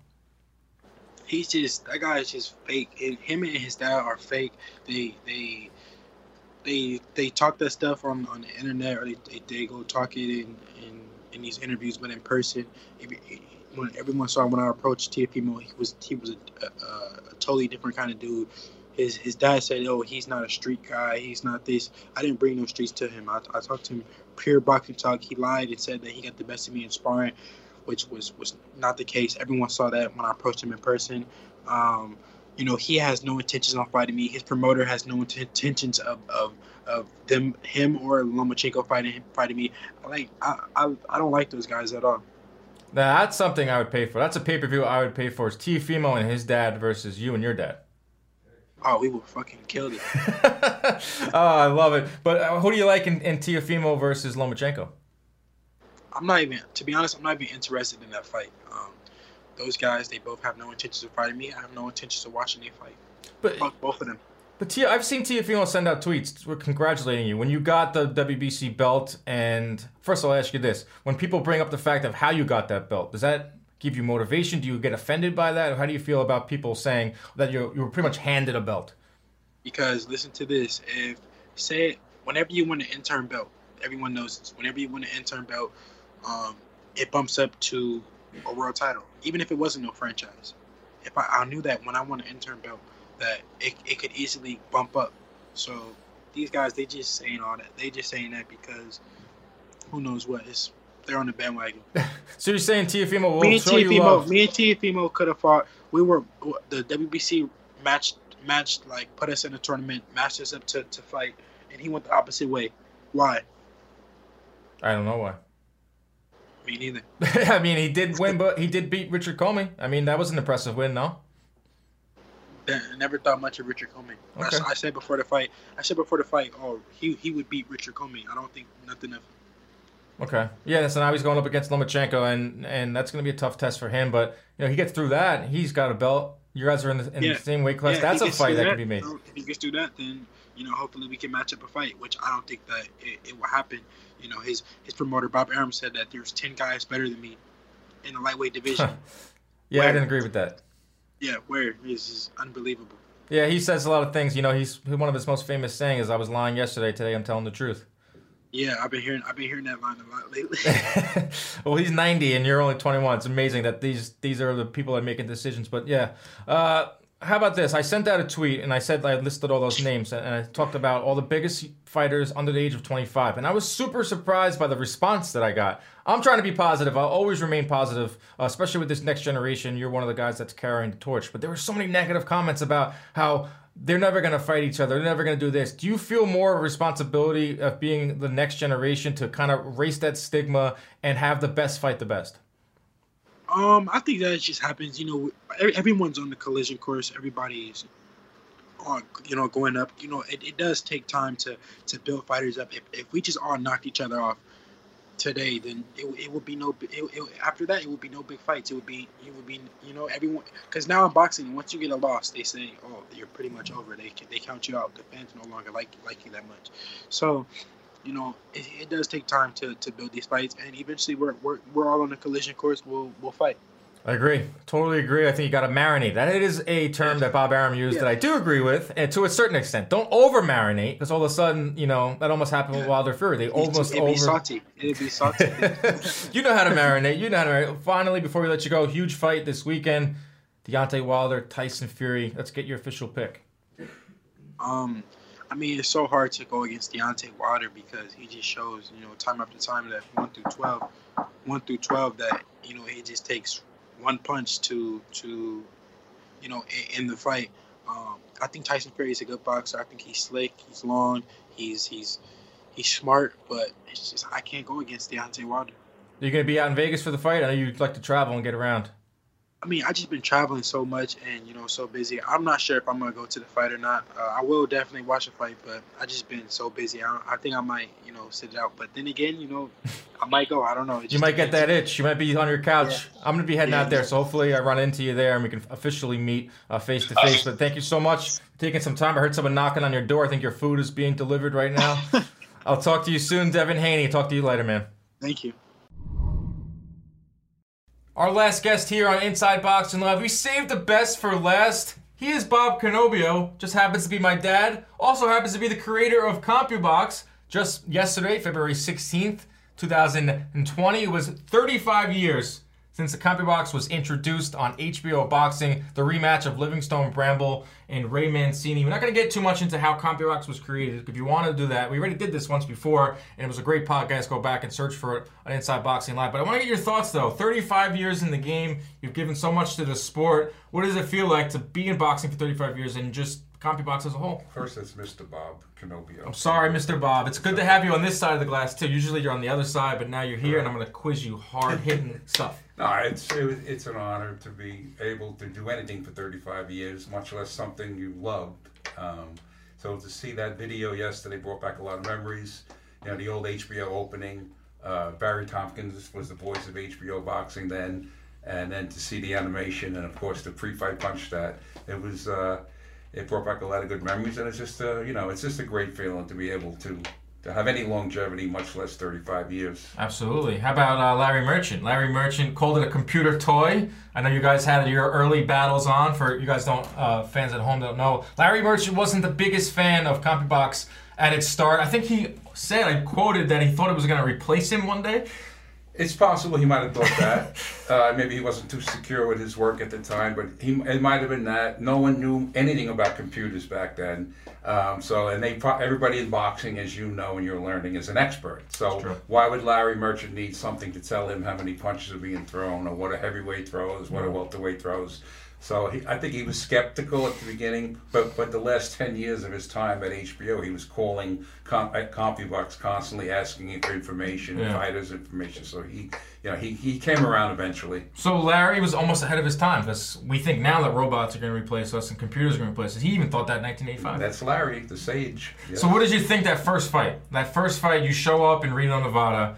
he's just that guy is just fake. And him and his dad are fake. They they they they talk that stuff on, on the internet, or they, they, they go talk it in, in in these interviews, but in person, if, when everyone saw when I approached Teofimo, he was he was a, a, a totally different kind of dude. His his dad said, "Oh, he's not a street guy. He's not this." I didn't bring no streets to him. I, I talked to him pure boxing talk. He lied and said that he got the best of me in sparring, which was was not the case. Everyone saw that when I approached him in person. Um, you know, he has no intentions on fighting me. His promoter has no intentions of, of of them him or Lomachenko fighting fighting me. Like I, I I don't like those guys at all. Now that's something I would pay for. That's a pay per view I would pay for. Is Teofimo and his dad versus you and your dad. Oh, we will fucking kill it. <laughs> oh, I love it. But uh, who do you like in, in Teofimo versus Lomachenko? I'm not even, to be honest, I'm not even interested in that fight. Um, those guys, they both have no intentions of fighting me. I have no intentions of watching them fight. But Fuck both of them. But Tia, I've seen Teofimo send out tweets we're congratulating you when you got the WBC belt. And first, I'll ask you this: when people bring up the fact of how you got that belt, does that give you motivation? Do you get offended by that? How do you feel about people saying that you you were pretty much handed a belt? Because listen to this: if say whenever you win an intern belt, everyone knows this. Whenever you win an intern belt, um, it bumps up to a world title, even if it wasn't no franchise. If I, I knew that when I won an intern belt that it, it could easily bump up. So these guys, they just saying all that. They just saying that because who knows what is they're on the bandwagon. <laughs> so you're saying Teofimo will me and show you love? me and Teofimo could have fought. We were the WBC matched matched like put us in a tournament, matched us up to, to fight, and he went the opposite way. Why? I don't know why. Me neither. <laughs> I mean, he did win, but he did beat Richard Commey. I mean, that was an impressive win, no? I never thought much of Richard Commey. Okay. I, I said before the fight. I said before the fight. Oh, he he would beat Richard Commey. I don't think nothing of. Okay. Yeah, so now he's going up against Lomachenko, and and that's going to be a tough test for him. But you know, he gets through that. He's got a belt. You guys are in the, in Yeah. the same weight class. Yeah, that's a fight through that can be made. If he gets through that, then you know, hopefully we can match up a fight, which I don't think that it, it will happen. You know, his his promoter Bob Arum said that there's ten guys better than me in the lightweight division. <laughs> Yeah, I didn't agree with that. yeah, where is is unbelievable. Yeah, he says a lot of things. You know, he's one of his most famous saying is, "I was lying yesterday. Today, I'm telling the truth." Yeah, I've been hearing I've been hearing that line a lot lately. <laughs> well, he's 90 and you're only 21. It's amazing that these these are the people that are making decisions. But yeah, uh, how about this? I sent out a tweet and I said I listed all those names and I talked about all the biggest fighters under the age of 25. And I was super surprised by the response that I got. I'm trying to be positive. I'll always remain positive, uh, especially with this next generation. You're one of the guys that's carrying the torch. But there were so many negative comments about how they're never going to fight each other. They're never going to do this. Do you feel more responsibility of being the next generation to kind of race that stigma and have the best fight the best? Um, I think that just happens. You know, every- everyone's on the collision course. Everybody's, on, you know, going up. You know, it, it does take time to to build fighters up. If, if we just all knocked each other off today, then it, it would be no. It, it, after that, it would be no big fights. It would be it would be you know everyone because now in boxing, once you get a loss, they say, oh, you're pretty much over. They they count you out. The fans no longer like like you that much. So. You know, it, it does take time to, to build these fights, and eventually we're, we're, we're all on the collision course. We'll we'll fight. I agree. Totally agree. I think you got to marinate. That it is a term that Bob Arum used that I do agree with, and to a certain extent. Don't over marinate because all of a sudden, you know, that almost happened with Wilder Fury. They almost It'd over. be salty. It'd be salty. <laughs> <laughs> you know how to marinate. You know how to marinate. Finally, before we let you go, huge fight this weekend. Deontay Wilder, Tyson Fury. Let's get your official pick. um, I mean, it's so hard to go against Deontay Wilder because he just shows, you know, time after time that one through 12, one through twelve, that you know he just takes one punch to to, you know, in, the fight. Um, I think Tyson Fury is a good boxer. I think he's slick. He's long. He's he's he's smart. But it's just I can't go against Deontay Wilder. You're gonna be out in Vegas for the fight. I know you'd like to travel and get around. I mean, I just been traveling so much and you know so busy. I'm not sure if I'm gonna go to the fight or not. Uh, I will definitely watch a fight, but I just been so busy. I, I think I might, you know, sit it out. But then again, you know, <laughs> I might go. I don't know. You just might get that itch. You might be on your couch. I'm gonna be heading Yeah. out there, so hopefully I run into you there and we can officially meet uh, face to face. But thank you so much for taking some time. I heard someone knocking on your door. I think your food is being delivered right now. <laughs> I'll talk to you soon, Devin Haney. Talk to you later, man. Thank you. Our last guest here on Inside Boxing Live. We saved the best for last. He is Bob Canobbio. Just happens to be my dad. Also happens to be the creator of CompuBox. Just yesterday, February 16th, 2020, it was 35 years since the CompuBox was introduced on HBO Boxing, the rematch of Livingstone Bramble and Ray Mancini. We're not going to get too much into how CompuBox was created. If you want to do that, we already did this once before, and it was a great podcast. Go back and search for it on Inside Boxing Live. But I want to get your thoughts, though. 35 years in the game, you've given so much to the sport. What does it feel like to be in boxing for 35 years and just CompuBox as a whole? First, it's Mr. Bob Canobbio. I'm sorry, Mr. Bob. It's good to have you on this side of the glass, too. Usually you're on the other side, but now you're here, and I'm going to quiz you hard hitting <laughs> stuff. No, it's it, it's an honor to be able to do anything for 35 years, much less something you loved. Um, so to see that video yesterday brought back a lot of memories. You know, the old HBO opening. Uh, Barry Tompkins was the voice of HBO boxing then, and then to see the animation and of course the pre-fight punch that it was. Uh, it brought back a lot of good memories, and it's just uh, you know it's just a great feeling to be able to to have any longevity, much less 35 years. Absolutely. How about uh, Larry Merchant? Larry Merchant called it a computer toy. I know you guys had your early battles on. For you guys don't uh, fans at home don't know, Larry Merchant wasn't the biggest fan of CompuBox at its start. I think he said, I quoted that he thought it was going to replace him one day. It's possible he might have thought that. <laughs> uh, maybe he wasn't too secure with his work at the time, but he it might have been that. No one knew anything about computers back then. Um, so, and they everybody in boxing, as you know, and you're learning, is an expert. So, why would Larry Merchant need something to tell him how many punches are being thrown, or what a heavyweight throws, what a welterweight throws? So he, I think he was skeptical at the beginning, but but the last ten years of his time at HBO, he was calling com- at CompuBox constantly, asking for information, Yeah. fighters information. So he, you know, he, he came around eventually. So Larry was almost ahead of his time because we think now that robots are going to replace us and computers are going to replace us. He even thought that in 1985. That's Larry, the sage. Yes. So what did you think that first fight? That first fight, you show up in Reno, Nevada.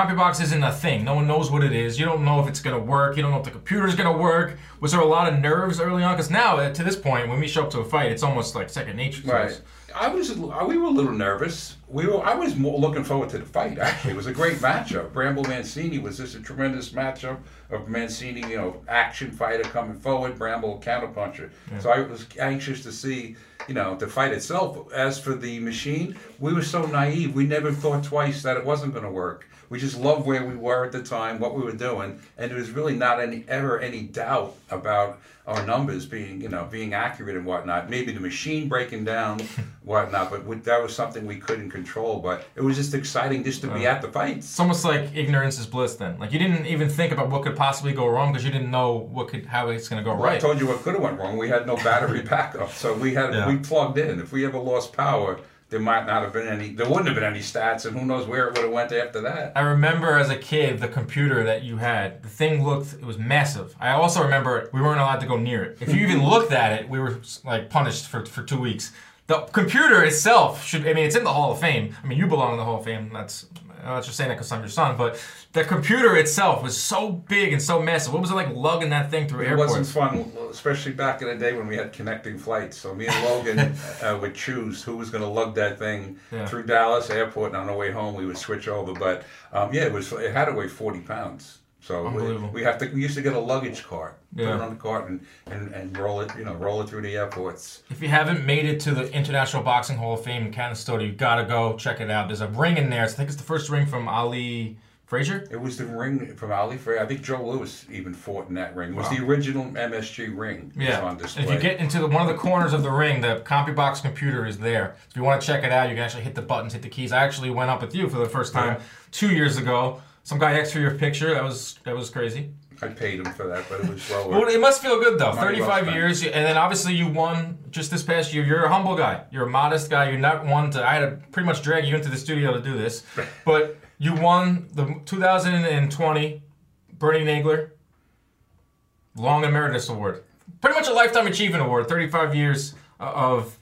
CompuBox isn't a thing. No one knows what it is. You don't know if it's gonna work. You don't know if the computer's gonna work. Was there a lot of nerves early on? Because now, uh, to this point, when we show up to a fight, it's almost like second nature. to Right. us. I was. We were a little nervous. We were. I was more looking forward to the fight. Actually, it was a great matchup. Bramble Mancini was just a tremendous matchup of Mancini, you know, action fighter coming forward. Bramble counterpuncher. So I was anxious to see, you know, the fight itself. As for the machine, we were so naive. We never thought twice that it wasn't going to work. We just loved where we were at the time, what we were doing, and there was really not any ever any doubt about our numbers being, you know, being accurate and whatnot. Maybe the machine breaking down, <laughs> whatnot, but we, that was something we couldn't control. But it was just exciting just to be at the fights. It's almost like ignorance is bliss. Then, like you didn't even think about what could possibly go wrong because you didn't know what could how it's gonna go I right. I told you what could have went wrong. We had no battery <laughs> backup, so we had Yeah. we plugged in. If we ever lost power, there might not have been any. There wouldn't have been any stats, and who knows where it would have went after that. I remember as a kid the computer that you had. The thing looked it was massive. I also remember we weren't allowed to go near it. If you even <laughs> looked at it, we were like punished for for two weeks. The computer itself should. I mean, it's in the Hall of Fame. I mean, you belong in the Hall of Fame. That's. I'm not just saying that because I'm your son, but the computer itself was so big and so massive. What was it like lugging that thing through It airports? wasn't fun, especially back in the day when we had connecting flights. So me and Logan <laughs> uh, would choose who was going to lug that thing Yeah. through Dallas Airport, and on the way home we would switch over. But um, yeah, it was it had to weigh forty pounds. So we, we have to. We used to get a luggage cart, put it on the cart, and, and, and roll it. You know, roll it through the airports. If you haven't made it to the International Boxing Hall of Fame in Canastota, you gotta go check it out. There's a ring in there. I think it's the first ring from Ali Frazier. It was the ring from Ali Frazier. I think Joe Louis even fought in that ring. It was the original MSG ring. Yeah. on display. if you get into the, one of the corners of the ring, the CompuBox computer is there. So if you want to check it out, you can actually hit the buttons, hit the keys. I actually went up with you for the first time Yeah. two years ago. Some guy asked for your picture. That was that was crazy. I paid him for that, but it was <laughs> well Well, worth. it must feel good though. Money Thirty-five years, and then obviously you won just this past year. You're a humble guy. You're a modest guy. You're not one to. I had to pretty much drag you into the studio to do this, <laughs> but you won the 2020 Barney Nagler Long Emeritus Award. Pretty much a lifetime achievement award. 35 years of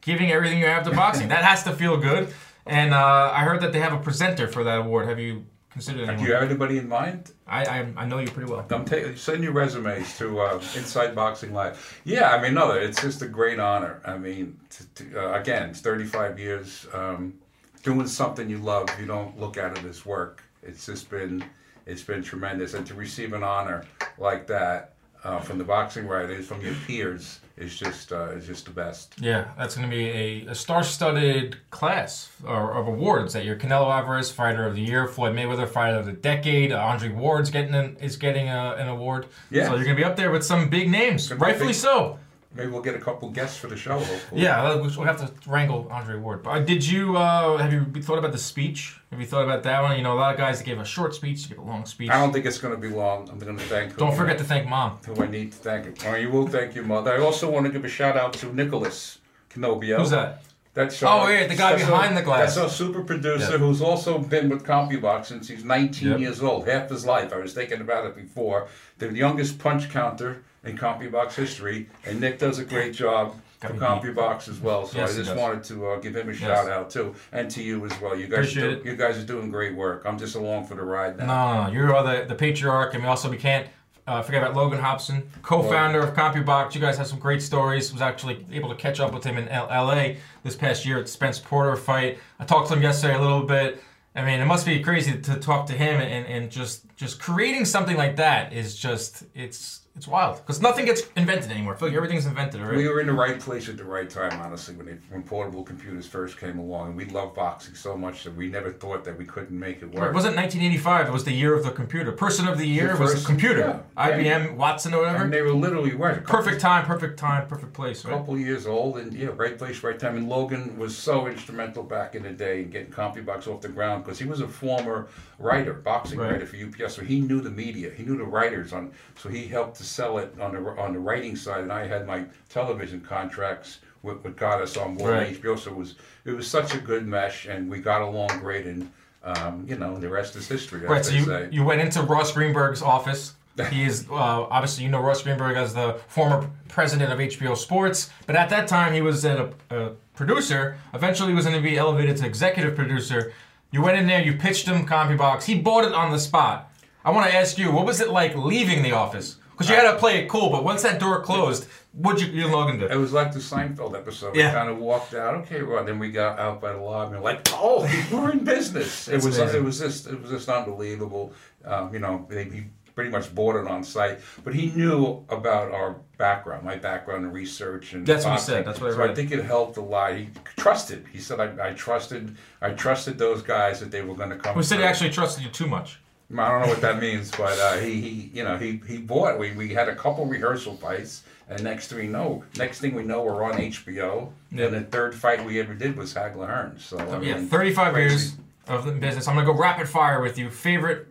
giving everything you have to boxing. <laughs> that has to feel good. And uh, I heard that they have a presenter for that award. Have you anyone? Do you have anybody in mind? I, I I know you pretty well. Come take, send your resumes to uh, Inside Boxing Live. Yeah, I mean, no, it's just a great honor. I mean, to, to, uh, again, it's 35 years um, doing something you love. You don't look at it as work. It's just been, it's been tremendous, and to receive an honor like that, uh, from the boxing writers, from your peers, is just uh, is just the best. Yeah, that's going to be a, a star-studded class or, of awards that your Canelo Alvarez Fighter of the Year, Floyd Mayweather Fighter of the Decade, uh, Andre Ward's getting an, is getting a, an award. Yeah. So you're going to be up there with some big names, rightfully big. so. Maybe we'll get a couple guests for the show. Hopefully. Yeah, we'll have to wrangle Andre Ward. But uh, did you uh, have you thought about the speech? Have you thought about that one? You know, a lot of guys that gave a short speech, give a long speech. I don't think it's going to be long. I'm going to thank. Don't forget to thank mom. who I need to thank. Or you will thank your mother. I also want to give a shout out to Nicholas Canobbio. Who's that? That's Oh, yeah, the guy behind our- the glass. That's our super producer Yeah. who's also been with CompuBox since he's 19 Yep. years old, half his life. I was thinking about it before. The youngest punch counter in CompuBox history, and Nick does a great job for. CompuBox as well. So Yes, I he just does. wanted to uh, give him a shout out too, and to you as well. You guys, Appreciate do, it. you guys are doing great work. I'm just along for the ride now. No, no, no. You are the, the patriarch, and we also we can't uh, forget about Logan Hobson, co-founder of CompuBox. You guys have some great stories. Was actually able to catch up with him in L- L.A. this past year at the Spence Porter fight. I talked to him yesterday a little bit. I mean, it must be crazy to talk to him and, and just just creating something like that is just it's it's wild because nothing gets invented anymore. Like everything's invented already. We were in the right place at the right time, honestly, when they, when portable computers first came along. And we love boxing so much that we never thought that we couldn't make it work. It wasn't 1985. It was the year of the computer. Person of the year The was first- the computer. yeah. IBM, Watson, or whatever. and they were literally right. a perfect time, perfect time, perfect place. Right? couple years old, and yeah, right place, right time. And Logan was so instrumental back in the day in getting CompuBox off the ground because he was a former writer, boxing Right. writer for UPI, so he knew the media, he knew the writers on, so he helped to sell it on the on the writing side, and I had my television contracts with, with got us on board Right. HBO, so it was it was such a good mesh, and we got along great, and um, you know, the rest is history. Right, so you, say. you went into Ross Greenberg's office. <laughs> He is uh, obviously you know Ross Greenberg as the former president of HBO Sports, but at that time he was a, a producer. Eventually, he was going to be elevated to executive producer. You went in there, you pitched him CompuBox. He bought it on the spot. I want to ask you, what was it like leaving the office? Because you had to play it cool, but once that door closed, what'd you, you and Logan do? It was like the Seinfeld episode. Yeah. We kind of walked out. Okay, well, then we got out by the lobby and like, oh, <laughs> we're in business. It was amazing. it was just it was just unbelievable. Um, you know, they, he pretty much bought it on site, but he knew about our background, my background in research and That's what he said. That's what I so I think it helped a lot. He trusted. He said, I, I trusted. I trusted those guys that they were going to come. Who said he actually trusted you too much? I don't know what that means, but uh, he, he, you know, he, he bought. We, we had a couple rehearsal fights, and next thing we know, next thing we know, we're on HBO. Yeah. And the third fight we ever did was Hagler Hearns. So I Yeah, mean, 35 crazy. years of the business. I'm going to go rapid fire with you. Favorite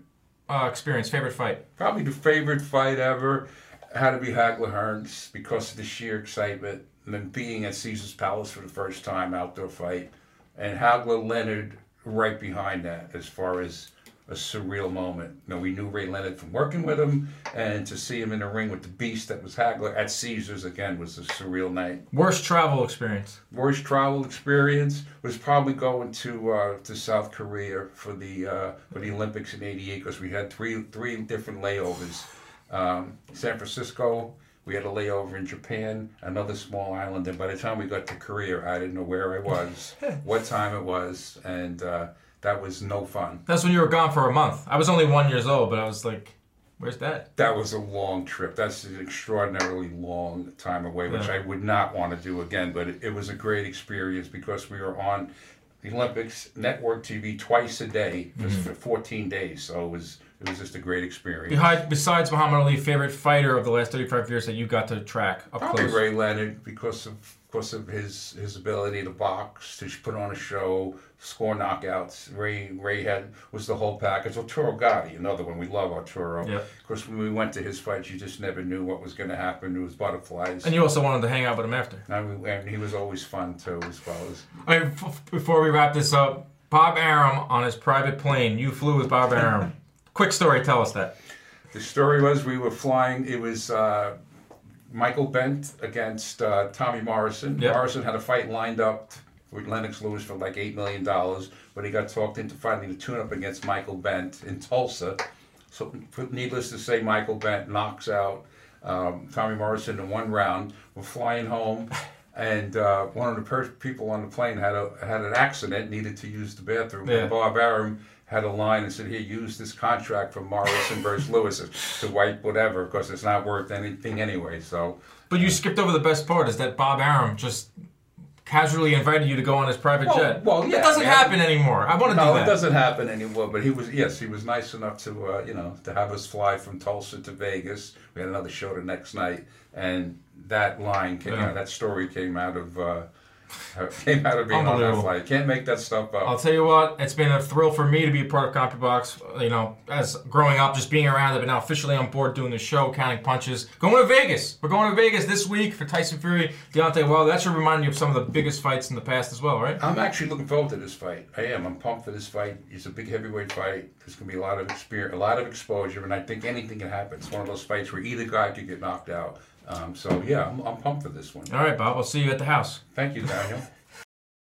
uh, experience, favorite fight? Probably the favorite fight ever had to be Hagler Hearns because of the sheer excitement and being at Caesar's Palace for the first time, outdoor fight, and Hagler Leonard right behind that as far as a surreal moment. You know, we knew Ray Leonard from working with him, and to see him in the ring with the beast that was Hagler at Caesars again was a surreal night. Worst travel experience? Worst travel experience was probably going to uh, to South Korea for the uh, for the Olympics in '88 because we had three three different layovers. Um, San Francisco, we had a layover in Japan, another small island, and by the time we got to Korea, I didn't know where I was, <laughs> what time it was, and uh, that was no fun. That's when you were gone for a month. I was only one years old, but I was like, "Where's that?" That was a long trip. That's an extraordinarily long time away, which Yeah. I would not want to do again. But it, it was a great experience because we were on the Olympics network TV twice a day for, Mm-hmm. for 14 days. So it was it was just a great experience. Behind, besides Muhammad Ali, favorite fighter of the last 35 years that you got to track up Probably close? Ray Leonard because of because of his his ability to box, to put on a show, score knockouts. Ray Ray had was the whole package. Arturo Gatti, another one. We love Arturo. Yep. Of course, when we went to his fights, you just never knew what was going to happen. It was butterflies. And you also wanted to hang out with him after. And, we, and he was always fun too, as well as. All right, f- before we wrap this up, Bob Arum on his private plane. You flew with Bob Arum. <laughs> Quick story. Tell us that. The story was we were flying. It was uh, Michael Bentt against uh, Tommy Morrison. Yep. Morrison had a fight lined up with Lennox Lewis for like eight million dollars, but he got talked into fighting the tune-up against Michael Bentt in Tulsa. So, needless to say, Michael Bentt knocks out um, Tommy Morrison in one round. We're flying home, <laughs> and uh, one of the per- people on the plane had a had an accident, needed to use the bathroom. Yeah. And Bob Arum had a line and said, "Here, use this contract from Morrison versus Lewis to wipe whatever, because it's not worth anything anyway." So But you skipped over the best part is that Bob Arum just casually invited you to go on his private Well- jet. well, yeah, That doesn't happen anymore. I want to do No, that. it doesn't happen anymore. But he was, yes, he was nice enough to, uh, you know, to have us fly from Tulsa to Vegas. We had another show the next night, and that line came Yeah. out. That story came out of, uh, <laughs> came out of being on that flight. Can't make that stuff up. I'll tell you what, it's been a thrill for me to be a part of CompuBox. You know, as growing up, just being around it, but now officially on board doing the show, counting punches. Going to Vegas. We're going to Vegas this week for Tyson Fury, Deontay Wilder. That should remind you of some of the biggest fights in the past as well, right? I'm actually looking forward to this fight. I am. I'm pumped for this fight. It's a big heavyweight fight. There's going to be a lot of experience, a lot of exposure, and I think anything can happen. It's one of those fights where either guy could get knocked out. Um, so yeah, I'm, I'm pumped for this one. All right, Bob. I'll see you at the house. Thank you, Daniel.